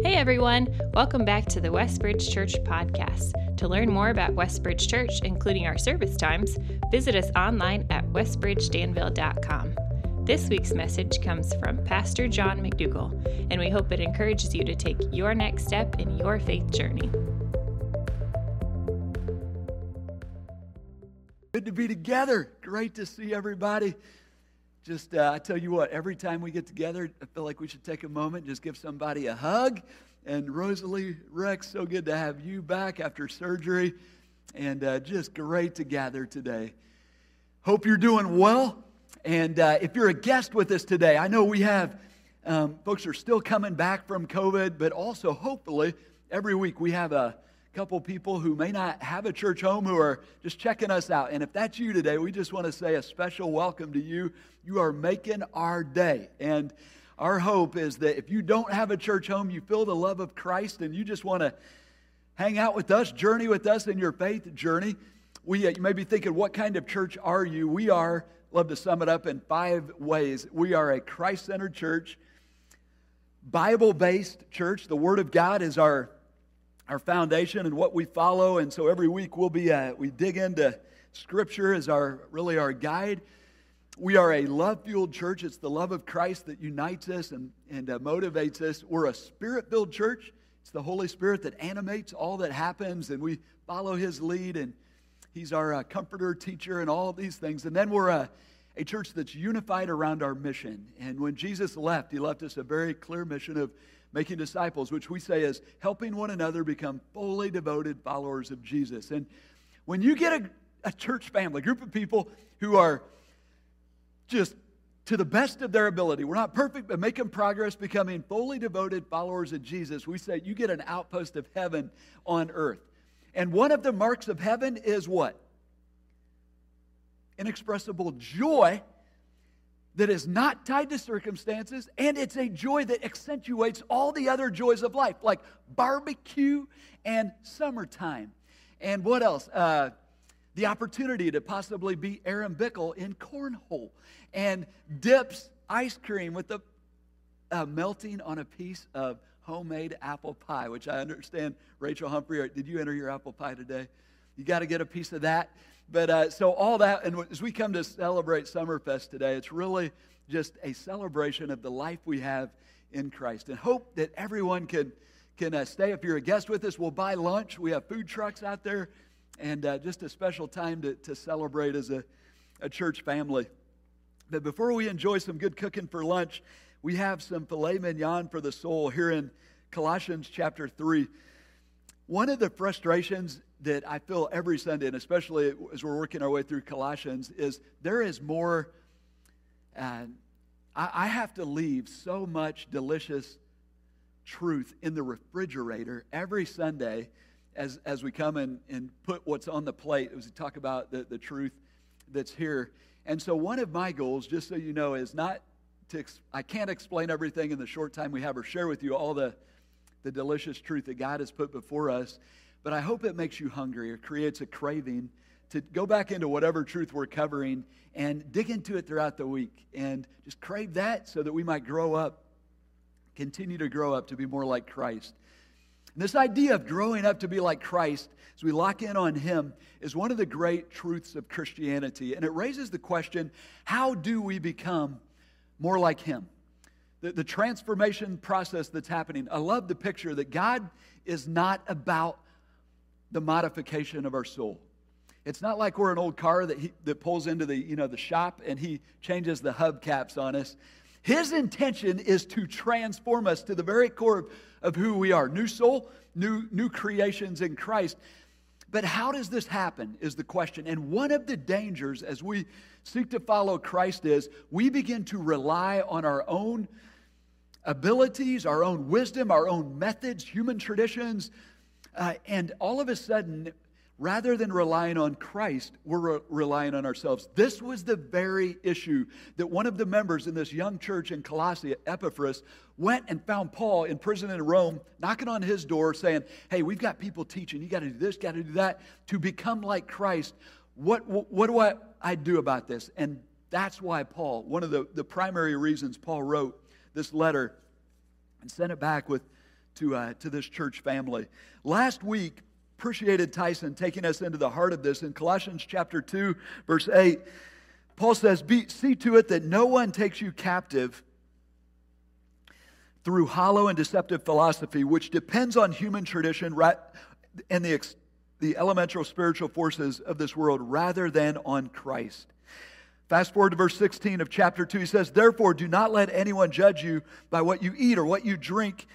Hey everyone, welcome back to the Westbridge Church podcast. To learn more about Westbridge Church, including our service times, visit us online at westbridgedanville.com. This week's message comes from Pastor John McDougall, and we hope it encourages you to take your next step in your faith journey. Good to be together. Great to see everybody. Just, uh, I tell you what, every time we get together, I feel like we should take a moment, just give somebody a hug. And Rosalie Rex, so good to have you back after surgery. And uh, just great to gather today. Hope you're doing well. And uh, if you're a guest with us today, I know we have um, folks are still coming back from COVID, but also hopefully every week we have a couple people who may not have a church home who are just checking us out. And if that's you today, we just want to say a special welcome to you. You are making our day. And our hope is that if you don't have a church home, you feel the love of Christ and you just want to hang out with us, journey with us in your faith journey. We, uh, you may be thinking, what kind of church are you? We are, love to sum it up in five ways. We are a Christ centered church, Bible based church. The Word of God is our our foundation and what we follow. And so every week we'll be uh, we dig into Scripture as our really our guide. We are a love fueled church. It's the love of Christ that unites us and, and uh, motivates us. We're a spirit filled church. It's the Holy Spirit that animates all that happens, and we follow His lead. And He's our uh, comforter, teacher, and all these things. And then we're a, a church that's unified around our mission. And when Jesus left, He left us a very clear mission of making disciples, which we say is helping one another become fully devoted followers of Jesus. And when you get a, a church family, a group of people who are just to the best of their ability, we're not perfect, but making progress, becoming fully devoted followers of Jesus, we say you get an outpost of heaven on earth. And one of the marks of heaven is what? Inexpressible joy that is not tied to circumstances, and it's a joy that accentuates all the other joys of life, like barbecue and summertime. And what else? Uh, the opportunity to possibly be Aaron Bickle in cornhole and dips ice cream with the uh, melting on a piece of homemade apple pie, which I understand, Rachel Humphrey, did you enter your apple pie today? You got to get a piece of that. But uh, so all that, and as we come to celebrate Summerfest today, it's really just a celebration of the life we have in Christ. And hope that everyone can, can uh, stay. If you're a guest with us, we'll buy lunch. We have food trucks out there, and uh, just a special time to, to celebrate as a, a church family. But before we enjoy some good cooking for lunch, we have some filet mignon for the soul here in Colossians chapter 3. One of the frustrations that I feel every Sunday, and especially as we're working our way through Colossians, is there is more. Uh, I, I have to leave so much delicious truth in the refrigerator every Sunday as, as we come and, and put what's on the plate, as we talk about the, the truth that's here. And so, one of my goals, just so you know, is not to, I can't explain everything in the short time we have or share with you all the the delicious truth that God has put before us. But I hope it makes you hungry or creates a craving to go back into whatever truth we're covering and dig into it throughout the week and just crave that so that we might grow up, continue to grow up to be more like Christ. And this idea of growing up to be like Christ, as we lock in on Him, is one of the great truths of Christianity. And it raises the question how do we become more like Him? The, the transformation process that's happening. I love the picture that God is not about the modification of our soul. It's not like we're an old car that, he, that pulls into the, you know, the shop and he changes the hubcaps on us. His intention is to transform us to the very core of, of who we are. New soul, new, new creations in Christ. But how does this happen is the question. And one of the dangers as we seek to follow Christ is we begin to rely on our own abilities, our own wisdom, our own methods, human traditions. Uh, and all of a sudden, rather than relying on Christ, we're re- relying on ourselves. This was the very issue that one of the members in this young church in Colossae, Epaphras, went and found Paul in prison in Rome, knocking on his door, saying, Hey, we've got people teaching, you got to do this, got to do that, to become like Christ. What, what, what do I, I do about this? And that's why Paul, one of the, the primary reasons Paul wrote this letter and sent it back with to, uh, to this church family. Last week, appreciated Tyson taking us into the heart of this in Colossians chapter 2, verse 8. Paul says, See to it that no one takes you captive through hollow and deceptive philosophy, which depends on human tradition and the, the elemental spiritual forces of this world rather than on Christ. Fast forward to verse 16 of chapter 2. He says, Therefore, do not let anyone judge you by what you eat or what you drink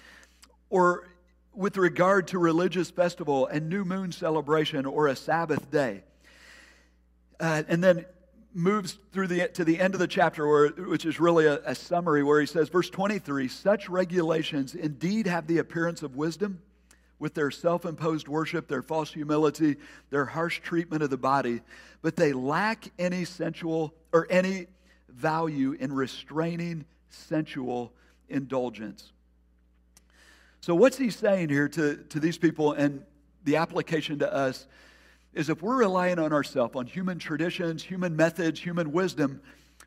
or with regard to religious festival and new moon celebration or a Sabbath day. Uh, and then moves through the, to the end of the chapter, where, which is really a, a summary, where he says, verse 23 such regulations indeed have the appearance of wisdom with their self imposed worship, their false humility, their harsh treatment of the body, but they lack any sensual or any value in restraining sensual indulgence. So, what's he saying here to, to these people and the application to us? is if we're relying on ourselves, on human traditions, human methods, human wisdom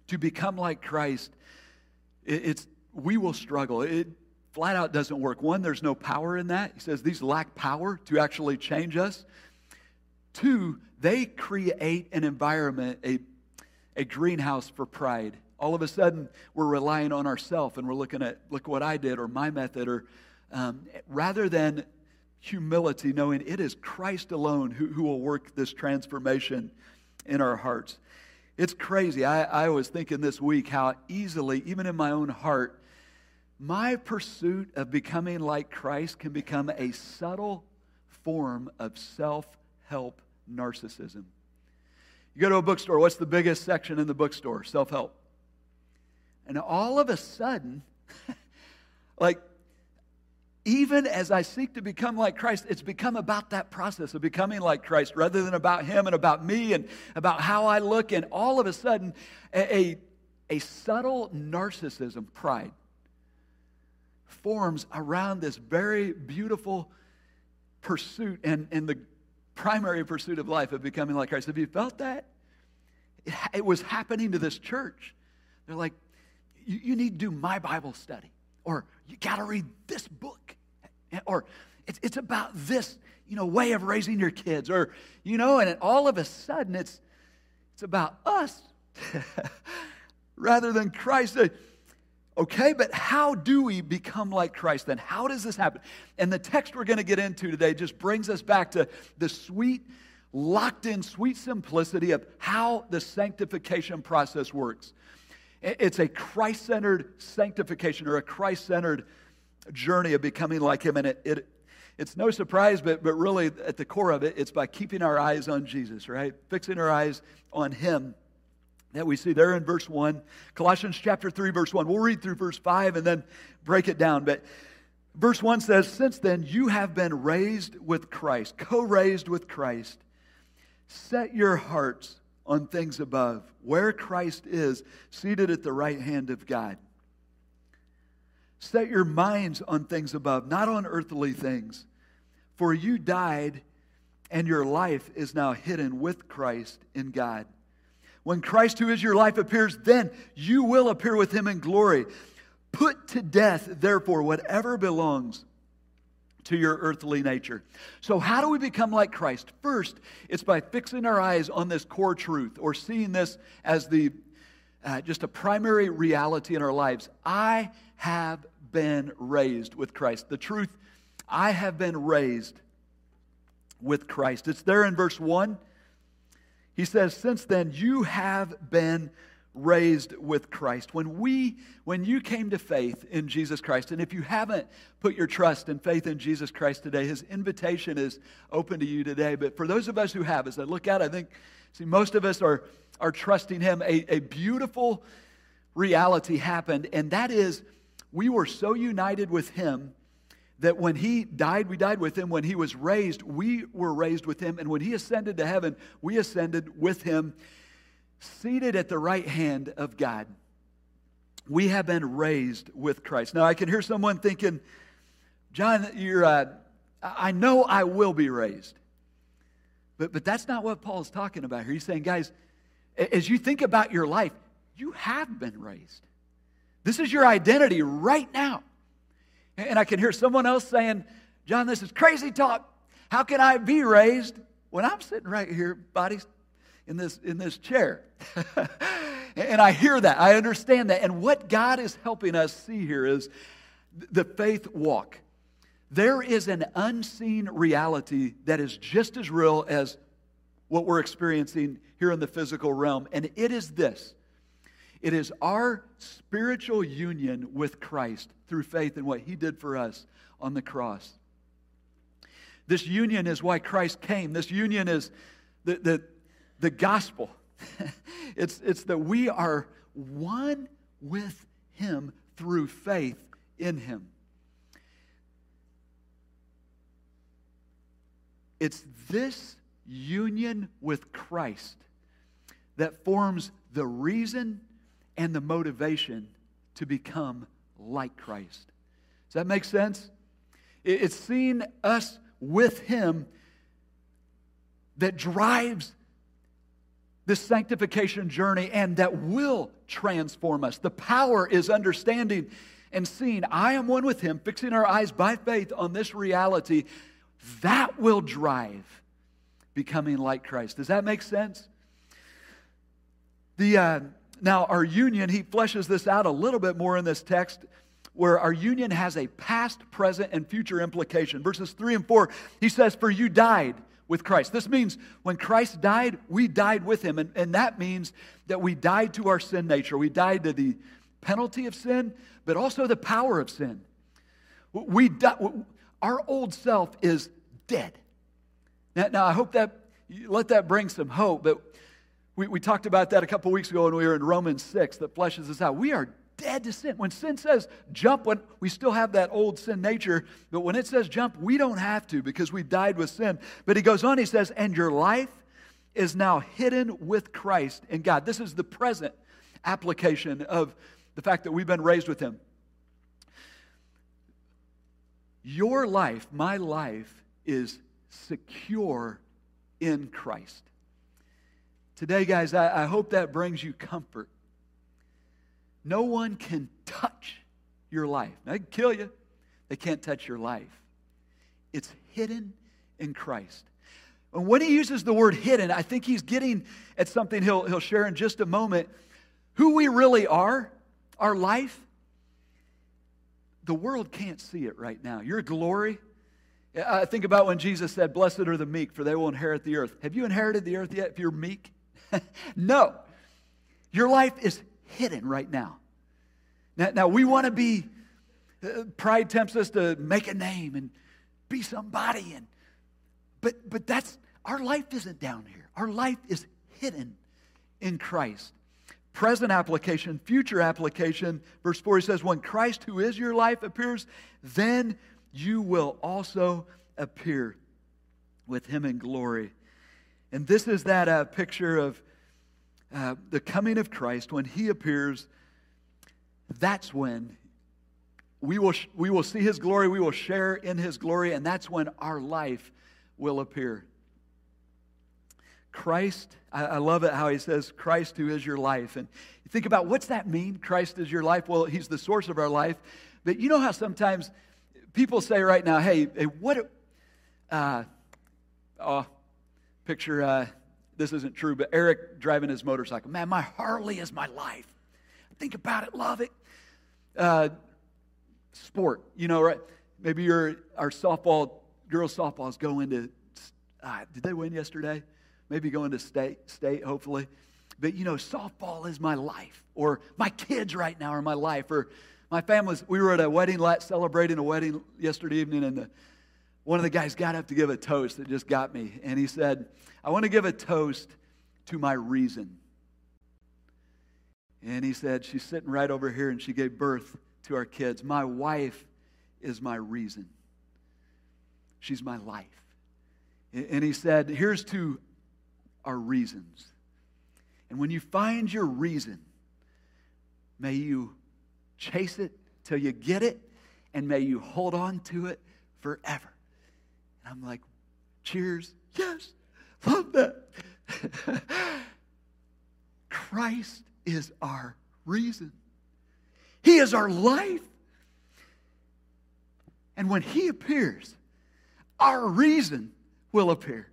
to become like Christ, it, it's, we will struggle. It flat out doesn't work. One, there's no power in that. He says these lack power to actually change us. Two, they create an environment, a, a greenhouse for pride. All of a sudden, we're relying on ourselves and we're looking at, look what I did or my method, or um, rather than humility, knowing it is Christ alone who, who will work this transformation in our hearts. It's crazy. I, I was thinking this week how easily, even in my own heart, my pursuit of becoming like Christ can become a subtle form of self help narcissism. You go to a bookstore, what's the biggest section in the bookstore? Self help. And all of a sudden, like even as I seek to become like Christ, it's become about that process of becoming like Christ rather than about Him and about me and about how I look. And all of a sudden, a, a, a subtle narcissism, pride, forms around this very beautiful pursuit and, and the primary pursuit of life of becoming like Christ. Have you felt that? It, it was happening to this church. They're like, you, you need to do my Bible study, or you got to read this book or it's, it's about this, you know, way of raising your kids, or, you know, and all of a sudden it's, it's about us rather than Christ. Okay, but how do we become like Christ then? How does this happen? And the text we're going to get into today just brings us back to the sweet, locked in, sweet simplicity of how the sanctification process works. It's a Christ centered sanctification or a Christ centered journey of becoming like Him. And it, it, it's no surprise, but, but really at the core of it, it's by keeping our eyes on Jesus, right? Fixing our eyes on Him that we see there in verse 1. Colossians chapter 3, verse 1. We'll read through verse 5 and then break it down. But verse 1 says, Since then you have been raised with Christ, co raised with Christ. Set your hearts on things above, where Christ is, seated at the right hand of God. Set your minds on things above, not on earthly things. For you died, and your life is now hidden with Christ in God. When Christ, who is your life, appears, then you will appear with him in glory. Put to death, therefore, whatever belongs to your earthly nature. So, how do we become like Christ? First, it's by fixing our eyes on this core truth or seeing this as the uh, just a primary reality in our lives. I have been raised with Christ. The truth, I have been raised with Christ. It's there in verse 1. He says, Since then you have been raised with Christ. When we when you came to faith in Jesus Christ, and if you haven't put your trust and faith in Jesus Christ today, his invitation is open to you today. But for those of us who have, as I look out, I think see most of us are are trusting him. A, a beautiful reality happened, and that is we were so united with him that when he died, we died with him. When he was raised, we were raised with him. And when he ascended to heaven, we ascended with him, seated at the right hand of God. We have been raised with Christ. Now, I can hear someone thinking, John, you're, uh, I know I will be raised. But, but that's not what Paul's talking about here. He's saying, guys, as you think about your life, you have been raised. This is your identity right now. And I can hear someone else saying, John, this is crazy talk. How can I be raised when I'm sitting right here, bodies in this, in this chair? and I hear that. I understand that. And what God is helping us see here is the faith walk. There is an unseen reality that is just as real as what we're experiencing here in the physical realm. And it is this it is our spiritual union with Christ through faith in what he did for us on the cross. This union is why Christ came. This union is the, the, the gospel. it's, it's that we are one with him through faith in him. It's this union with Christ that forms the reason and the motivation to become like Christ. Does that make sense? It's seeing us with Him that drives this sanctification journey and that will transform us. The power is understanding and seeing I am one with Him, fixing our eyes by faith on this reality. That will drive becoming like Christ. Does that make sense? The, uh, now, our union, he fleshes this out a little bit more in this text where our union has a past, present, and future implication. Verses 3 and 4, he says, For you died with Christ. This means when Christ died, we died with him. And, and that means that we died to our sin nature. We died to the penalty of sin, but also the power of sin. We di- our old self is dead. Now, now, I hope that, let that bring some hope, but we, we talked about that a couple weeks ago when we were in Romans 6 that fleshes this out. We are dead to sin. When sin says jump, when we still have that old sin nature, but when it says jump, we don't have to because we died with sin. But he goes on, he says, and your life is now hidden with Christ in God. This is the present application of the fact that we've been raised with him. Your life, my life, is secure in Christ. Today, guys, I, I hope that brings you comfort. No one can touch your life. They can kill you, they can't touch your life. It's hidden in Christ. And when he uses the word hidden, I think he's getting at something he'll, he'll share in just a moment. Who we really are, our life, the world can't see it right now. Your glory. I think about when Jesus said, Blessed are the meek, for they will inherit the earth. Have you inherited the earth yet if you're meek? no. Your life is hidden right now. Now, now we want to be, uh, pride tempts us to make a name and be somebody. And, but, but that's, our life isn't down here. Our life is hidden in Christ. Present application, future application. Verse 4 he says, When Christ, who is your life, appears, then you will also appear with him in glory. And this is that uh, picture of uh, the coming of Christ. When he appears, that's when we will, we will see his glory, we will share in his glory, and that's when our life will appear. Christ, I, I love it how he says, Christ who is your life. And you think about what's that mean? Christ is your life. Well, he's the source of our life. But you know how sometimes people say right now, hey, hey what, uh, oh, Picture, uh, this isn't true, but Eric driving his motorcycle. Man, my Harley is my life. Think about it, love it. Uh, sport, you know, right? Maybe your our softball, girls softball is going to, uh, did they win yesterday? Maybe going to state, state, hopefully. But you know, softball is my life, or my kids right now are my life, or my family's. We were at a wedding, celebrating a wedding yesterday evening, and the one of the guys got up to give a toast that just got me. And he said, I want to give a toast to my reason. And he said, She's sitting right over here and she gave birth to our kids. My wife is my reason. She's my life. And he said, Here's to our reasons. And when you find your reason, may you chase it till you get it, and may you hold on to it forever. I'm like, cheers, yes, love that. Christ is our reason, He is our life. And when He appears, our reason will appear.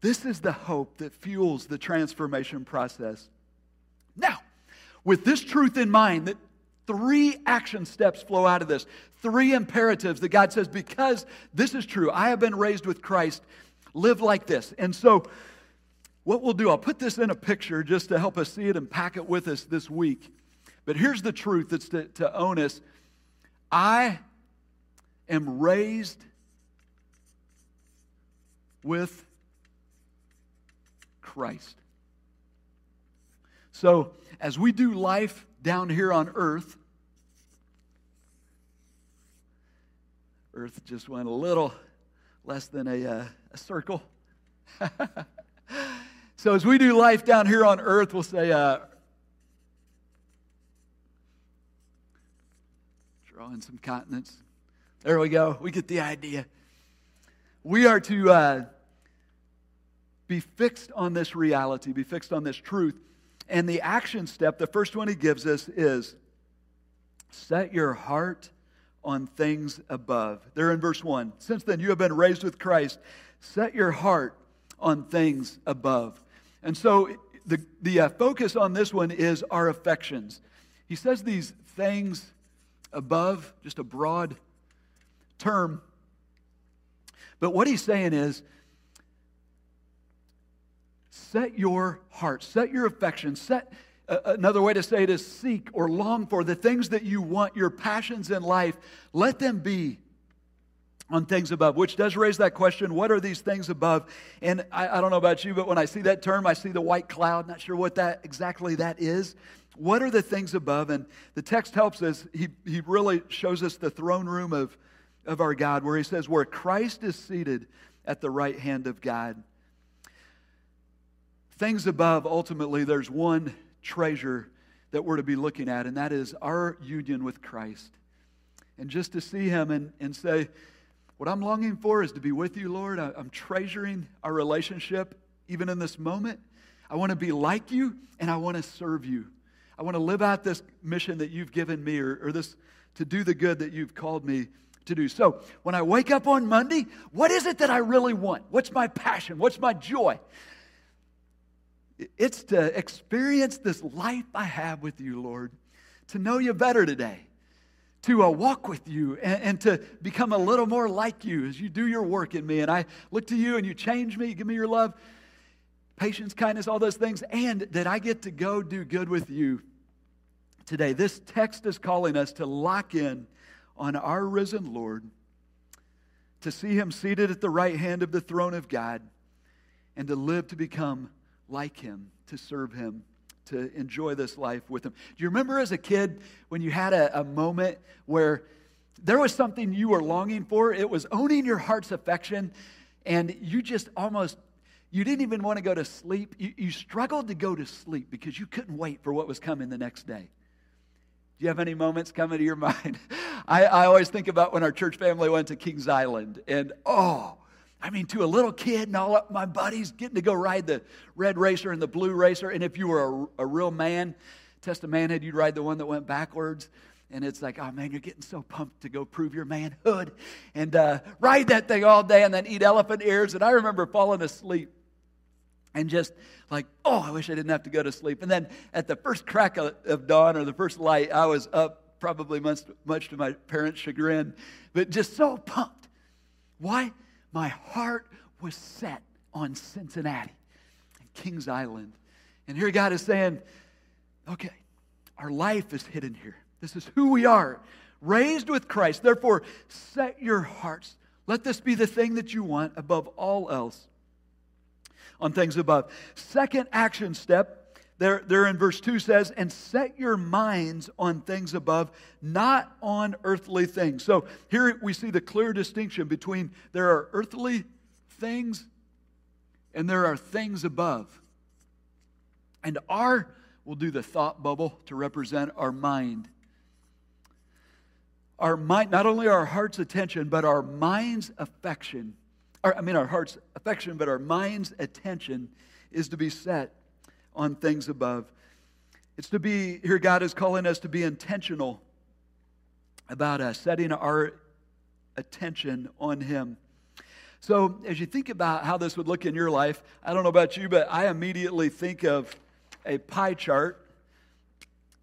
This is the hope that fuels the transformation process. Now, with this truth in mind, that three action steps flow out of this, three imperatives that God says, because this is true, I have been raised with Christ, live like this. And so, what we'll do, I'll put this in a picture just to help us see it and pack it with us this week. But here's the truth that's to, to own us I am raised with Christ. So, as we do life down here on earth, earth just went a little less than a, uh, a circle. so, as we do life down here on earth, we'll say, uh, drawing some continents. There we go. We get the idea. We are to. Uh, be fixed on this reality, be fixed on this truth. And the action step, the first one he gives us is set your heart on things above. There in verse 1. Since then you have been raised with Christ. Set your heart on things above. And so the, the uh, focus on this one is our affections. He says these things above, just a broad term. But what he's saying is, set your heart, set your affection, set another way to say it is seek or long for the things that you want, your passions in life, let them be on things above, which does raise that question what are these things above? And I, I, don't know about you, but when I see that term, I see the white cloud, not sure what that exactly that is. What are the things above? And the text helps us, he, he really shows us the throne room of, of our God, where he says, Where Christ is seated at the right hand of God. Things above, ultimately, there's one treasure that we're to be looking at, and that is our union with Christ. And just to see Him and, and say, What I'm longing for is to be with you, Lord. I, I'm treasuring our relationship even in this moment. I want to be like you, and I want to serve you. I want to live out this mission that you've given me, or, or this to do the good that you've called me to do. So when I wake up on Monday, what is it that I really want? What's my passion? What's my joy? It's to experience this life I have with you, Lord, to know you better today, to uh, walk with you, and, and, to become a little more like you as you do your work in me. And I look to you and you change me, you give me your love, patience, kindness, all those things, and that I get to go do good with you today. This text is calling us to lock in on our risen Lord, to see him seated at the right hand of the throne of God, and to live to become like him, to serve him, to enjoy this life with him. Do you remember as a kid when you had a, a moment where there was something you were longing for? It was owning your heart's affection, and you just almost you didn't even want to go to sleep. You, you, struggled to go to sleep because you couldn't wait for what was coming the next day. Do you have any moments coming to your mind? I, I always think about when our church family went to Kings Island, and oh, I mean, to a little kid and all up my buddies getting to go ride the red racer and the blue racer. And if you were a, a real man, test of manhood, you'd ride the one that went backwards. And it's like, oh man, you're getting so pumped to go prove your manhood and uh, ride that thing all day and then eat elephant ears. And I remember falling asleep and just like, oh, I wish I didn't have to go to sleep. And then at the first crack of, of dawn or the first light, I was up, probably much, much to my parents' chagrin, but just so pumped. Why? My heart was set on Cincinnati and Kings Island. And here God is saying, okay, our life is hidden here. This is who we are, raised with Christ. Therefore, set your hearts. Let this be the thing that you want above all else on things above. Second action step there, there in verse 2 says, and set your minds on things above, not on earthly things. So here we see the clear distinction between there are earthly things and there are things above. And our, we'll do the thought bubble to represent our mind. Our mind, not only our heart's attention, but our mind's affection. Or, I mean, our heart's affection, but our mind's attention is to be set on things above. It's to be, here, God is calling us to be intentional about us, setting our attention on Him. So, as you think about how this would look in your life, I don't know about you, but I immediately think of a pie chart.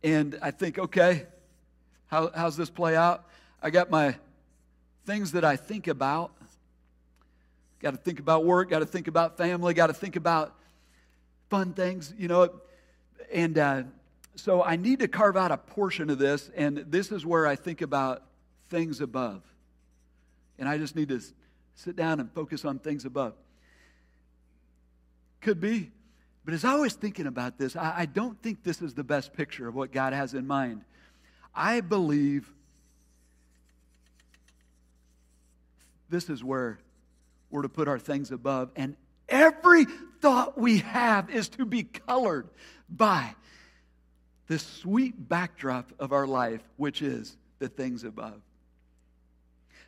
And I think, okay, how, how's this play out? I got my things that I think about. Got to think about work, got to think about family, got to think about fun things, you know. And uh, so I need to carve out a portion of this, and this is where I think about things above. And I just need to sit down and focus on things above. Could be. But as I was thinking about this, I, I don't think this is the best picture of what God has in mind. I believe this is where we're to put our things above. And every thought we have is to be colored by the sweet backdrop of our life, which is the things above.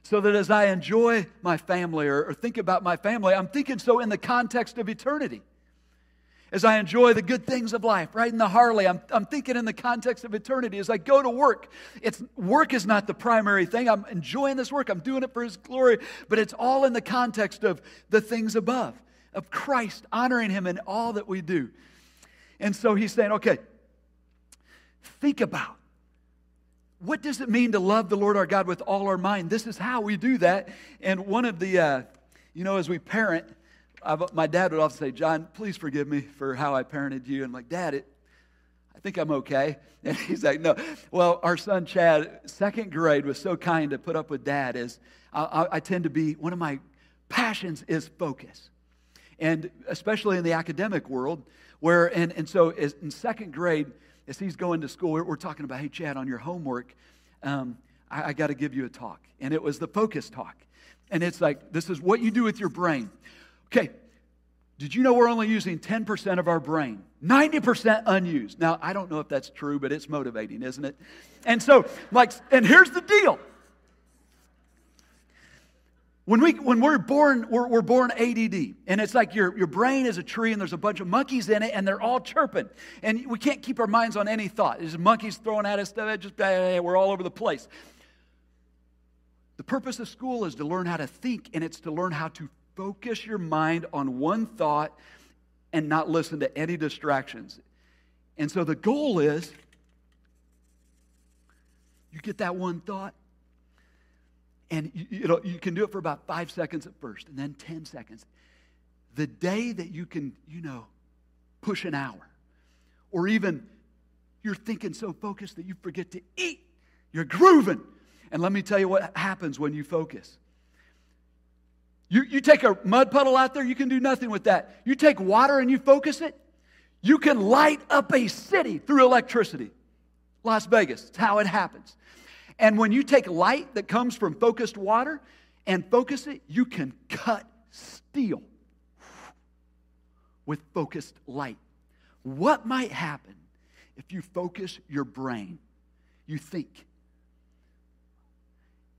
So that as I enjoy my family or, or, think about my family, I'm thinking so in the context of eternity. As I enjoy the good things of life, right in the Harley, I'm, I'm thinking in the context of eternity. As I go to work, it's, work is not the primary thing. I'm enjoying this work, I'm doing it for His glory, but it's all in the context of the things above, of Christ, honoring Him in all that we do. And so He's saying, okay, think about what does it mean to love the Lord our God with all our mind? This is how we do that. And one of the, uh, you know, as we parent, I've, my dad would often say, John, please forgive me for how I parented you. And I'm like, Dad, it, I think I'm okay. And he's like, no. Well, our son Chad, second grade, was so kind to put up with dad. Is I, I tend to be, one of my passions is focus. And especially in the academic world, where, and, and so in second grade, as he's going to school, we're, we're talking about, hey, Chad, on your homework, um, I, I got to give you a talk. And it was the focus talk. And it's like, this is what you do with your brain. Okay, did you know we're only using 10% of our brain? 90% unused. Now, I don't know if that's true, but it's motivating, isn't it? And so, like, and here's the deal when, we, when we're born, we're, we're born ADD. And it's like your, your brain is a tree and there's a bunch of monkeys in it and they're all chirping. And we can't keep our minds on any thought. There's monkeys throwing at us. Just, eh, eh, eh, we're all over the place. The purpose of school is to learn how to think and it's to learn how to focus your mind on one thought and not listen to any distractions. And so the goal is you get that one thought, and you, know, you can do it for about five seconds at first, and then 10 seconds. The day that you can, you know, push an hour, or even you're thinking so focused that you forget to eat, you're grooving. And let me tell you what happens when you focus. You, you take a mud puddle out there, you can do nothing with that. You take water and you focus it, you can light up a city through electricity. Las Vegas, it's how it happens. And when you take light that comes from focused water and focus it, you can cut steel with focused light. What might happen if you focus your brain? You think.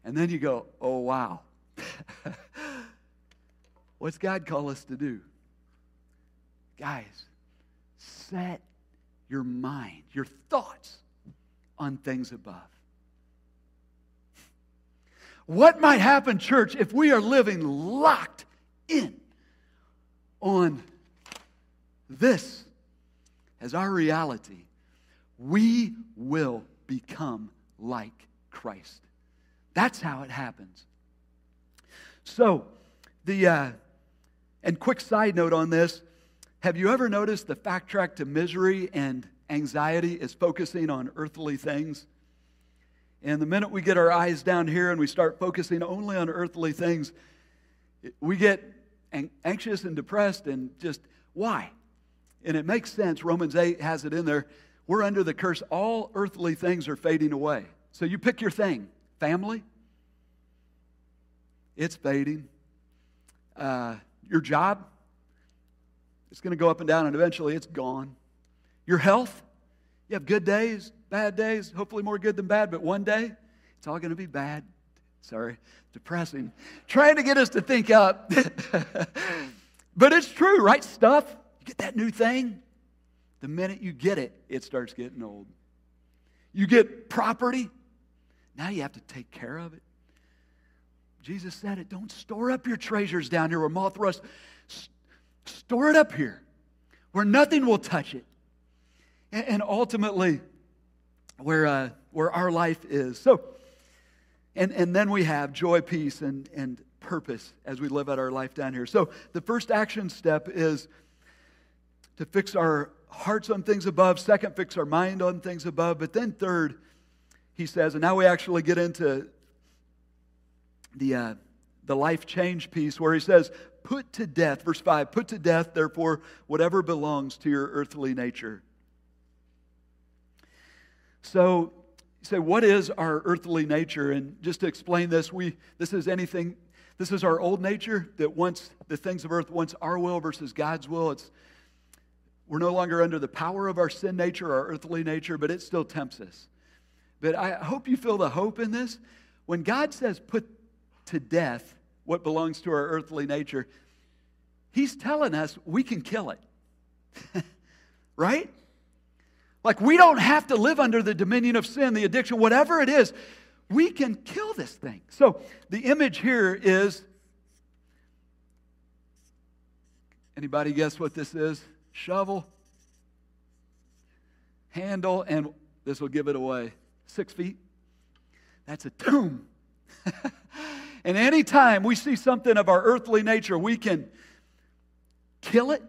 And then you go, oh, wow. What's God call us to do? Guys, set your mind, your thoughts on things above. What might happen, church, if we are living locked in on this as our reality? We will become like Christ. That's how it happens. So, the uh, and quick side note on this: Have you ever noticed the fact track to misery and anxiety is focusing on earthly things? And the minute we get our eyes down here and we start focusing only on earthly things, we get anxious and depressed and just why? And it makes sense. Romans 8 has it in there. We're under the curse. All earthly things are fading away. So you pick your thing family, it's fading. Uh, your job, it's going to go up and down, and eventually it's gone. Your health, you have good days, bad days, hopefully more good than bad, but one day it's all going to be bad. Sorry, depressing. Trying to get us to think up. but it's true, right? Stuff, you get that new thing. The minute you get it, it starts getting old. You get property. Now you have to take care of it. Jesus said it. Don't store up your treasures down here where moth rust. Store it up here where nothing will touch it. And ultimately, where, uh, where our life is. So, and, and then we have joy, peace, and, and purpose as we live out our life down here. So, the first action step is to fix our hearts on things above. Second, fix our mind on things above. But then, third, he says, and now we actually get into the, uh, the life change piece where he says, Put to death, verse 5, put to death, therefore, whatever belongs to your earthly nature. So, say, what is our earthly nature? And just to explain this, we this is anything, this is our old nature that wants the things of earth wants our will versus God's will. It's we're no longer under the power of our sin nature, our earthly nature, but it still tempts us. But I hope you feel the hope in this. When God says put to death what belongs to our earthly nature, He's telling us we can kill it. right? Like we don't have to live under the dominion of sin, the addiction, whatever it is. We can kill this thing. So the image here is anybody guess what this is? Shovel, handle, and this will give it away. Six feet. That's a tomb. and anytime we see something of our earthly nature, we can kill it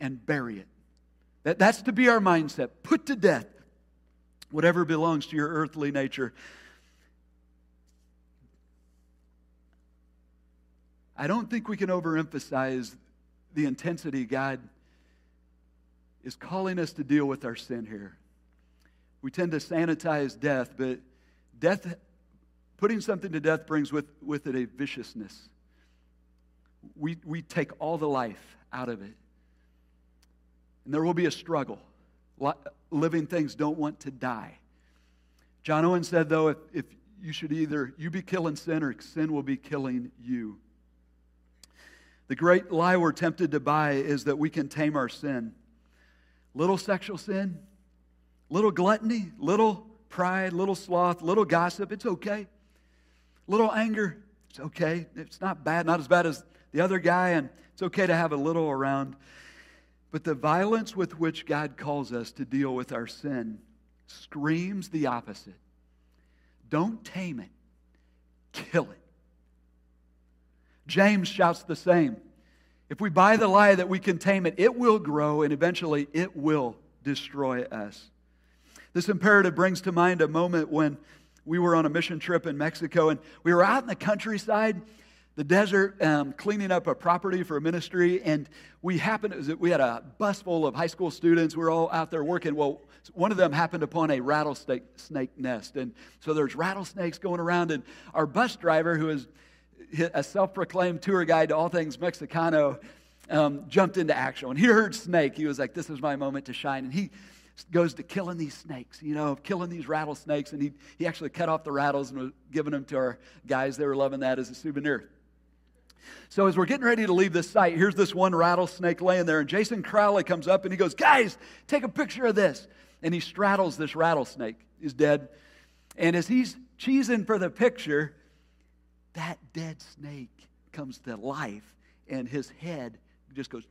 and bury it. That, that's to be our mindset. Put to death whatever belongs to your earthly nature. I don't think we can overemphasize the intensity God is calling us to deal with our sin here. We tend to sanitize death, but death, putting something to death brings with, with it a viciousness. We, we take all the life out of it. And there will be a struggle. Living things don't want to die. John Owen said, though, if, if you should either you be killing sin or sin will be killing you. The great lie we're tempted to buy is that we can tame our sin. Little sexual sin, little gluttony, little pride, little sloth, little gossip, it's okay. Little anger, it's okay. It's not bad, not as bad as the other guy, and it's okay to have a little around. But the violence with which God calls us to deal with our sin screams the opposite. Don't tame it, kill it. James shouts the same. If we buy the lie that we can tame it, it will grow and eventually it will destroy us. This imperative brings to mind a moment when we were on a mission trip in Mexico and we were out in the countryside the desert um, cleaning up a property for a ministry, and we happened, we had a bus full of high school students. We were all out there working. Well, one of them happened upon a rattlesnake snake nest. And so there's rattlesnakes going around, and our bus driver, who is a self proclaimed tour guide to all things Mexicano, um, jumped into action. When he heard snake, he was like, This is my moment to shine. And he goes to killing these snakes, you know, killing these rattlesnakes. And he, he actually cut off the rattles and was giving them to our guys. They were loving that as a souvenir. So as we're getting ready to leave this site, here's this one rattlesnake laying there, and Jason Crowley comes up and he goes, Guys, take a picture of this. And he straddles this rattlesnake. He's dead. And as he's cheesing for the picture, that dead snake comes to life, and his head just goes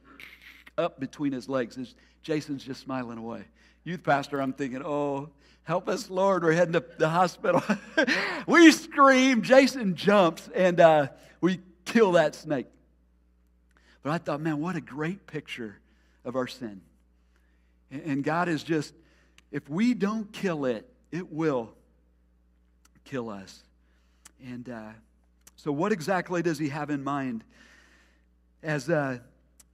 up between his legs. As Jason's just smiling away. Youth pastor, I'm thinking, oh, help us, Lord. We're heading to the hospital. we scream. Jason jumps, and uh, we kill that snake. But I thought, man, what a great picture of our sin. And God is just, if we don't kill it, it will kill us. And uh, so, what exactly does he have in mind? As uh,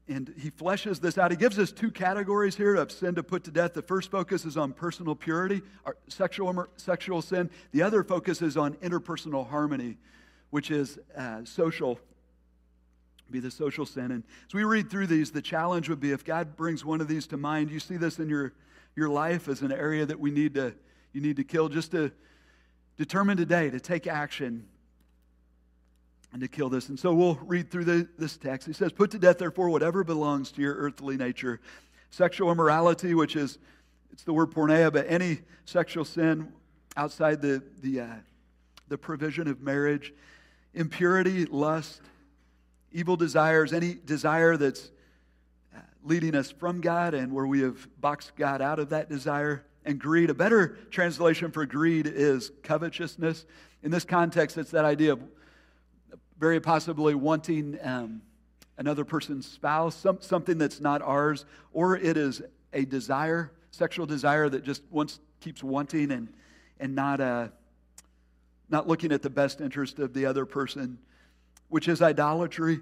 and he fleshes this out. He gives us two categories here of sin to put to death. The first focus is on personal purity, sexual, sexual sin. The other focus is on interpersonal harmony, which is uh, social, be the social sin. And as we read through these, the challenge would be if God brings one of these to mind, you see this in your, your life as an area that we need to, you need to kill, just to determine today to take action and to kill this. And so we'll read through the, this text. He says, Put to death, therefore, whatever belongs to your earthly nature sexual immorality, which is, it's the word porneia, but any sexual sin outside the, the uh, the provision of marriage, impurity, lust, evil desires, any desire that's uh, leading us from God and where we have boxed God out of that desire, and greed. A better translation for greed is covetousness. In this context, it's that idea of very possibly wanting um, another person's spouse, some, something that's not ours, or it is a desire, sexual desire that just wants, keeps wanting and, and not, uh, not looking at the best interest of the other person, which is idolatry.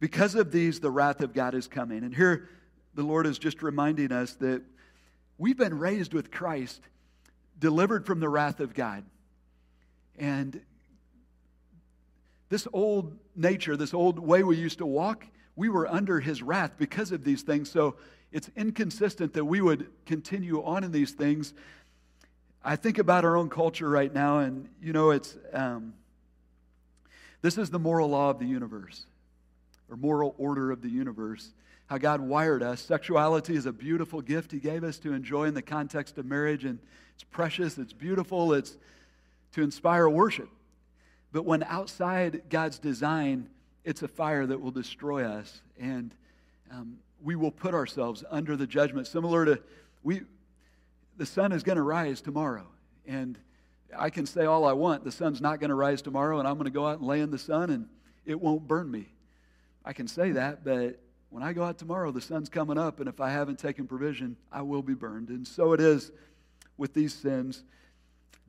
Because of these, the wrath of God is coming. And here, the Lord is just reminding us that we've been raised with Christ, delivered from the wrath of God. And this old nature, this old way we used to walk, we were under his wrath because of these things. So it's inconsistent that we would continue on in these things. I think about our own culture right now, and you know, it's um, this is the moral law of the universe, or moral order of the universe. How God wired us. Sexuality is a beautiful gift He gave us to enjoy in the context of marriage, and it's precious, it's beautiful, it's to inspire worship. But when outside God's design, it's a fire that will destroy us. And um, we will put ourselves under the judgment. Similar to, we, the sun is going to rise tomorrow. And I can say all I want. The sun's not going to rise tomorrow, and I'm going to go out and lay in the sun, and it won't burn me. I can say that, but when I go out tomorrow, the sun's coming up, and if I haven't taken provision, I will be burned. And so it is with these sins.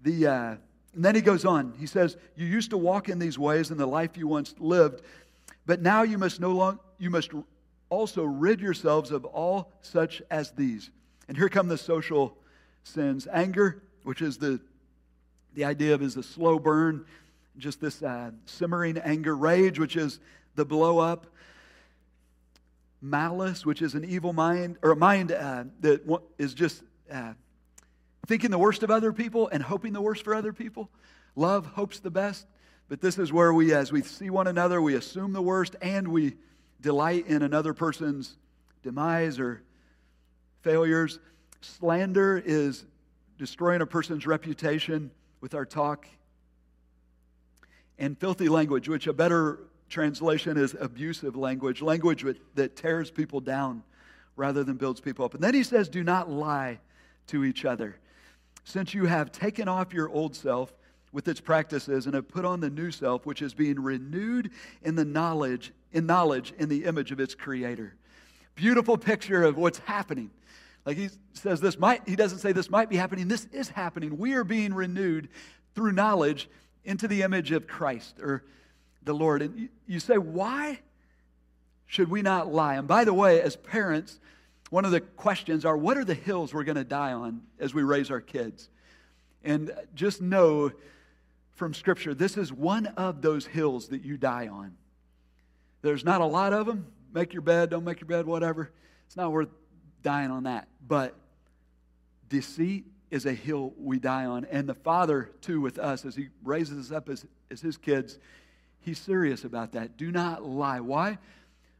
The, uh, and then he goes on. He says, You used to walk in these ways in the life you once lived, but now you must no longer, you must also rid yourselves of all such as these. And here come the social sins anger, which is the, the idea of is a slow burn, just this uh, simmering anger, rage, which is the blow up, malice, which is an evil mind, or a mind uh, that is just. Uh, thinking the worst of other people and hoping the worst for other people. Love hopes the best, but this is where we, as we see one another, we assume the worst and we delight in another person's demise or failures. Slander is destroying a person's reputation with our talk. And filthy language, which a better translation is abusive language, language that tears people down rather than builds people up. And then he says, Do not lie to each other since you have taken off your old self with its practices and have put on the new self which is being renewed in the knowledge in knowledge in the image of its creator beautiful picture of what's happening like he says this might he doesn't say this might be happening this is happening we are being renewed through knowledge into the image of christ or the lord and you say why should we not lie and by the way as parents one of the questions are what are the hills we're going to die on as we raise our kids? And just know from Scripture, this is one of those hills that you die on. There's not a lot of them. Make your bed, don't make your bed, whatever. It's not worth dying on that. But deceit is a hill we die on. And the Father, too, with us, as He raises us up as, as His kids, He's serious about that. Do not lie. Why?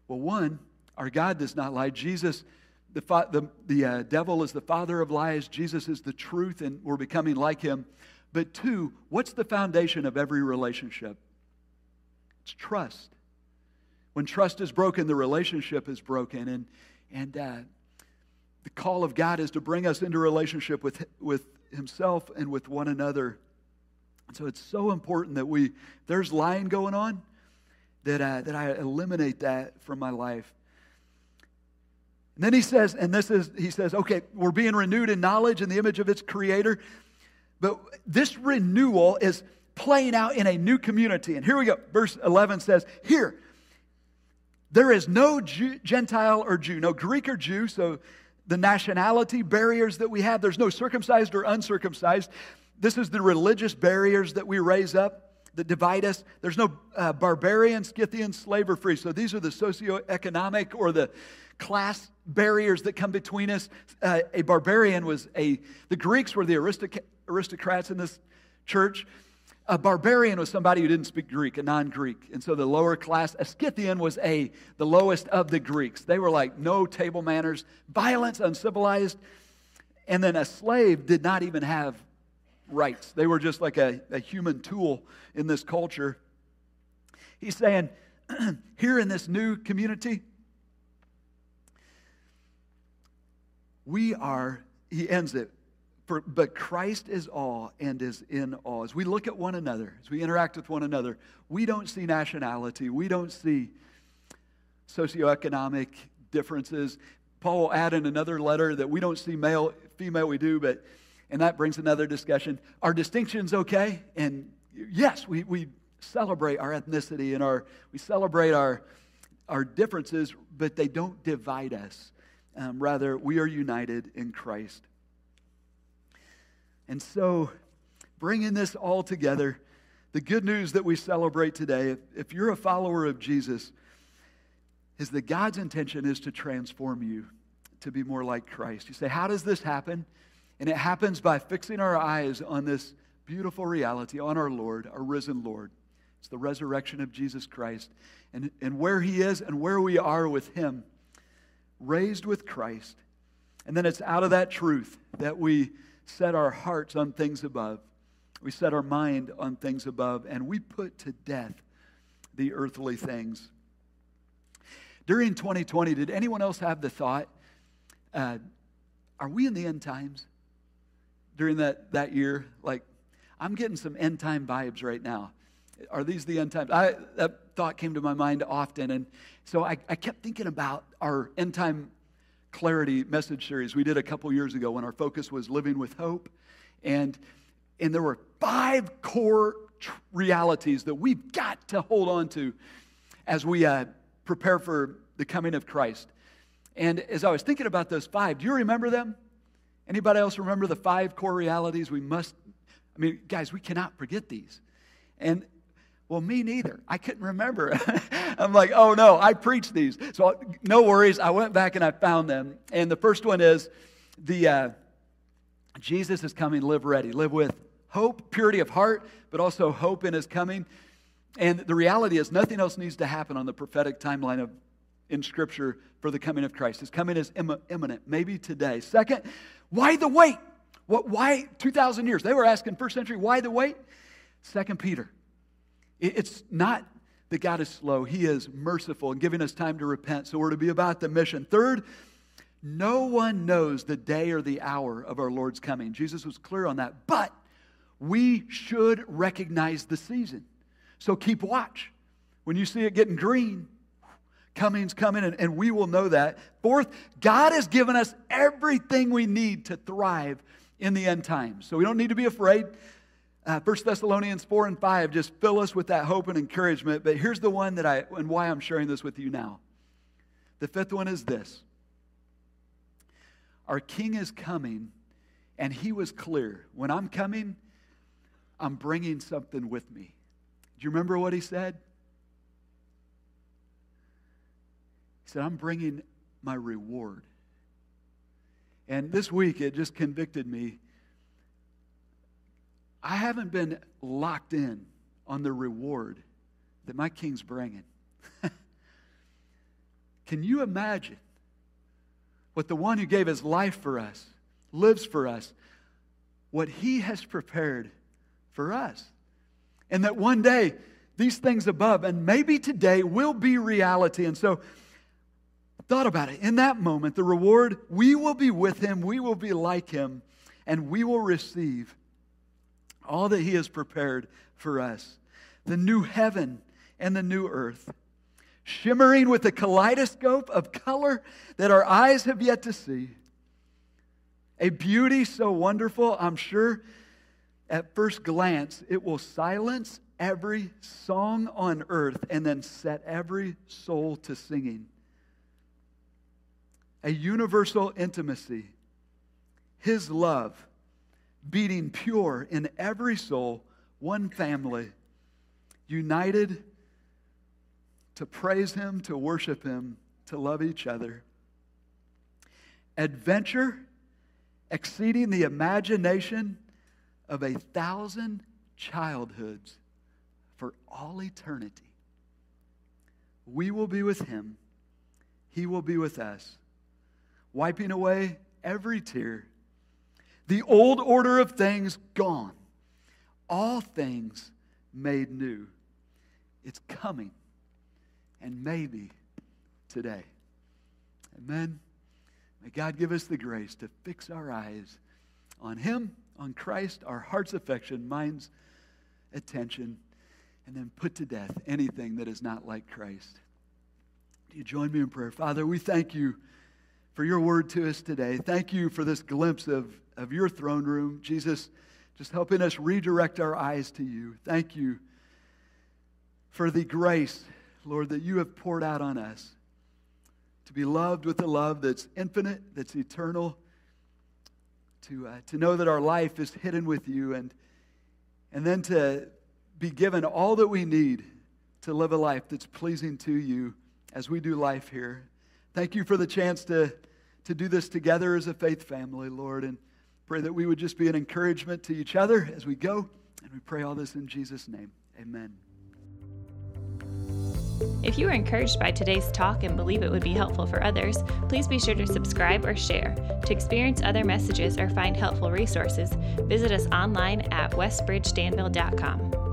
Well, one, our God does not lie. Jesus the, the, the uh, devil is the father of lies, Jesus is the truth, and we're becoming like him. But two, what's the foundation of every relationship? It's trust. When trust is broken, the relationship is broken. And, and uh, the call of God is to bring us into relationship with, with Himself and with one another. And so it's so important that we, there's lying going on, that, uh, that I eliminate that from my life. And then he says, and this is, he says, okay, we're being renewed in knowledge in the image of its creator. But this renewal is playing out in a new community. And here we go. Verse 11 says, Here, there is no Jew, Gentile or Jew, no Greek or Jew. So the nationality barriers that we have, there's no circumcised or uncircumcised. This is the religious barriers that we raise up that divide us. There's no uh, barbarian, Scythian, slave, or free. So these are the socioeconomic or the class barriers that come between us. Uh, a barbarian was a, the Greeks were the aristoc- aristocrats in this church. A barbarian was somebody who didn't speak Greek, a non-Greek. And so the lower class, a Scythian was a, the lowest of the Greeks. They were like no table manners, violence, uncivilized. And then a slave did not even have rights. They were just like a, a human tool in this culture. He's saying, here in this new community, we are, he ends it, for, but Christ is all and is in all. As we look at one another, as we interact with one another, we don't see nationality, we don't see socioeconomic differences. Paul will add in another letter that we don't see male, female, we do, but, and that brings another discussion. Are distinctions okay? And yes, we, we celebrate our ethnicity and our, we celebrate our, our differences, but they don't divide us. Um, rather, we are united in Christ. And so, bringing this all together, the good news that we celebrate today, if, if you're a follower of Jesus, is that God's intention is to transform you to be more like Christ. You say, How does this happen? And it happens by fixing our eyes on this beautiful reality, on our Lord, our risen Lord. It's the resurrection of Jesus Christ. And, and where He is and where we are with Him, raised with Christ. And then it's out of that truth that we set our hearts on things above. We set our mind on things above, and we put to death the earthly things. During 2020, did anyone else have the thought, uh, are we in the end times? During that, that year, like, I'm getting some end time vibes right now. Are these the end times? I, that thought came to my mind often. And so I, I kept thinking about our end time clarity message series we did a couple years ago when our focus was living with hope. And, and there were five core tr- realities that we've got to hold on to as we uh, prepare for the coming of Christ. And as I was thinking about those five, do you remember them? Anybody else remember the five core realities we must? I mean, guys, we cannot forget these. And well, me neither. I couldn't remember. I'm like, oh no, I preached these. So no worries. I went back and I found them. And the first one is the uh, Jesus is coming. Live ready. Live with hope, purity of heart, but also hope in His coming. And the reality is, nothing else needs to happen on the prophetic timeline of in Scripture for the coming of Christ. His coming is imminent, maybe today. Second, why the wait? What, why 2,000 years? They were asking first century, why the wait? Second Peter. It's not that God is slow, He is merciful and giving us time to repent. So we're to be about the mission. Third, no one knows the day or the hour of our Lord's coming. Jesus was clear on that. But we should recognize the season. So keep watch. When you see it getting green, coming's coming, and, and we will know that. Fourth, God has given us everything we need to thrive in the end times. So we don't need to be afraid. Uh, 1 Thessalonians 4 and 5 just fill us with that hope and encouragement. But here's the one that I, and why I'm sharing this with you now. The fifth one is this Our King is coming, and he was clear. When I'm coming, I'm bringing something with me. Do you remember what he said? He said, I'm bringing my reward. And this week, it just convicted me. I haven't been locked in on the reward that my king's bringing. Can you imagine what the one who gave his life for us, lives for us, what he has prepared for us? And that one day, these things above, and maybe today, will be reality. And so, thought about it. In that moment, the reward, we will be with him, we will be like him, and we will receive all that he has prepared for us. The new heaven and the new earth, shimmering with a kaleidoscope of color that our eyes have yet to see. A beauty so wonderful, I'm sure at first glance, it will silence every song on earth and then set every soul to singing. A universal intimacy, His love beating pure in every soul, one family, united to praise Him, to worship Him, to love each other. Adventure exceeding the imagination of a thousand childhoods for all eternity. We will be with him, he will be with us, wiping away every tear. The old order of things gone. all things made new. It's coming, and maybe today. Amen. May God give us the grace to fix our eyes on Him, on Christ, our heart's affection, mind's attention, and then put to death anything that is not like Christ. Do you join me in prayer? Father, we thank you for your word to us today. Thank you for this glimpse of, of your throne room. Jesus, just helping us redirect our eyes to you. Thank you for the grace, Lord, that you have poured out on us to be loved with a love that's infinite, that's eternal, to, uh, to know that our life is hidden with you, and, and then to be given all that we need to live a life that's pleasing to you as we do life here. Thank you for the chance to, to do this together as a faith family, Lord, and pray that we would just be an encouragement to each other as we go. And we pray all this in Jesus' name. Amen. If you were encouraged by today's talk and believe it would be helpful for others, please be sure to subscribe or share. To experience other messages or find helpful resources, visit us online at westbridgedanville.com.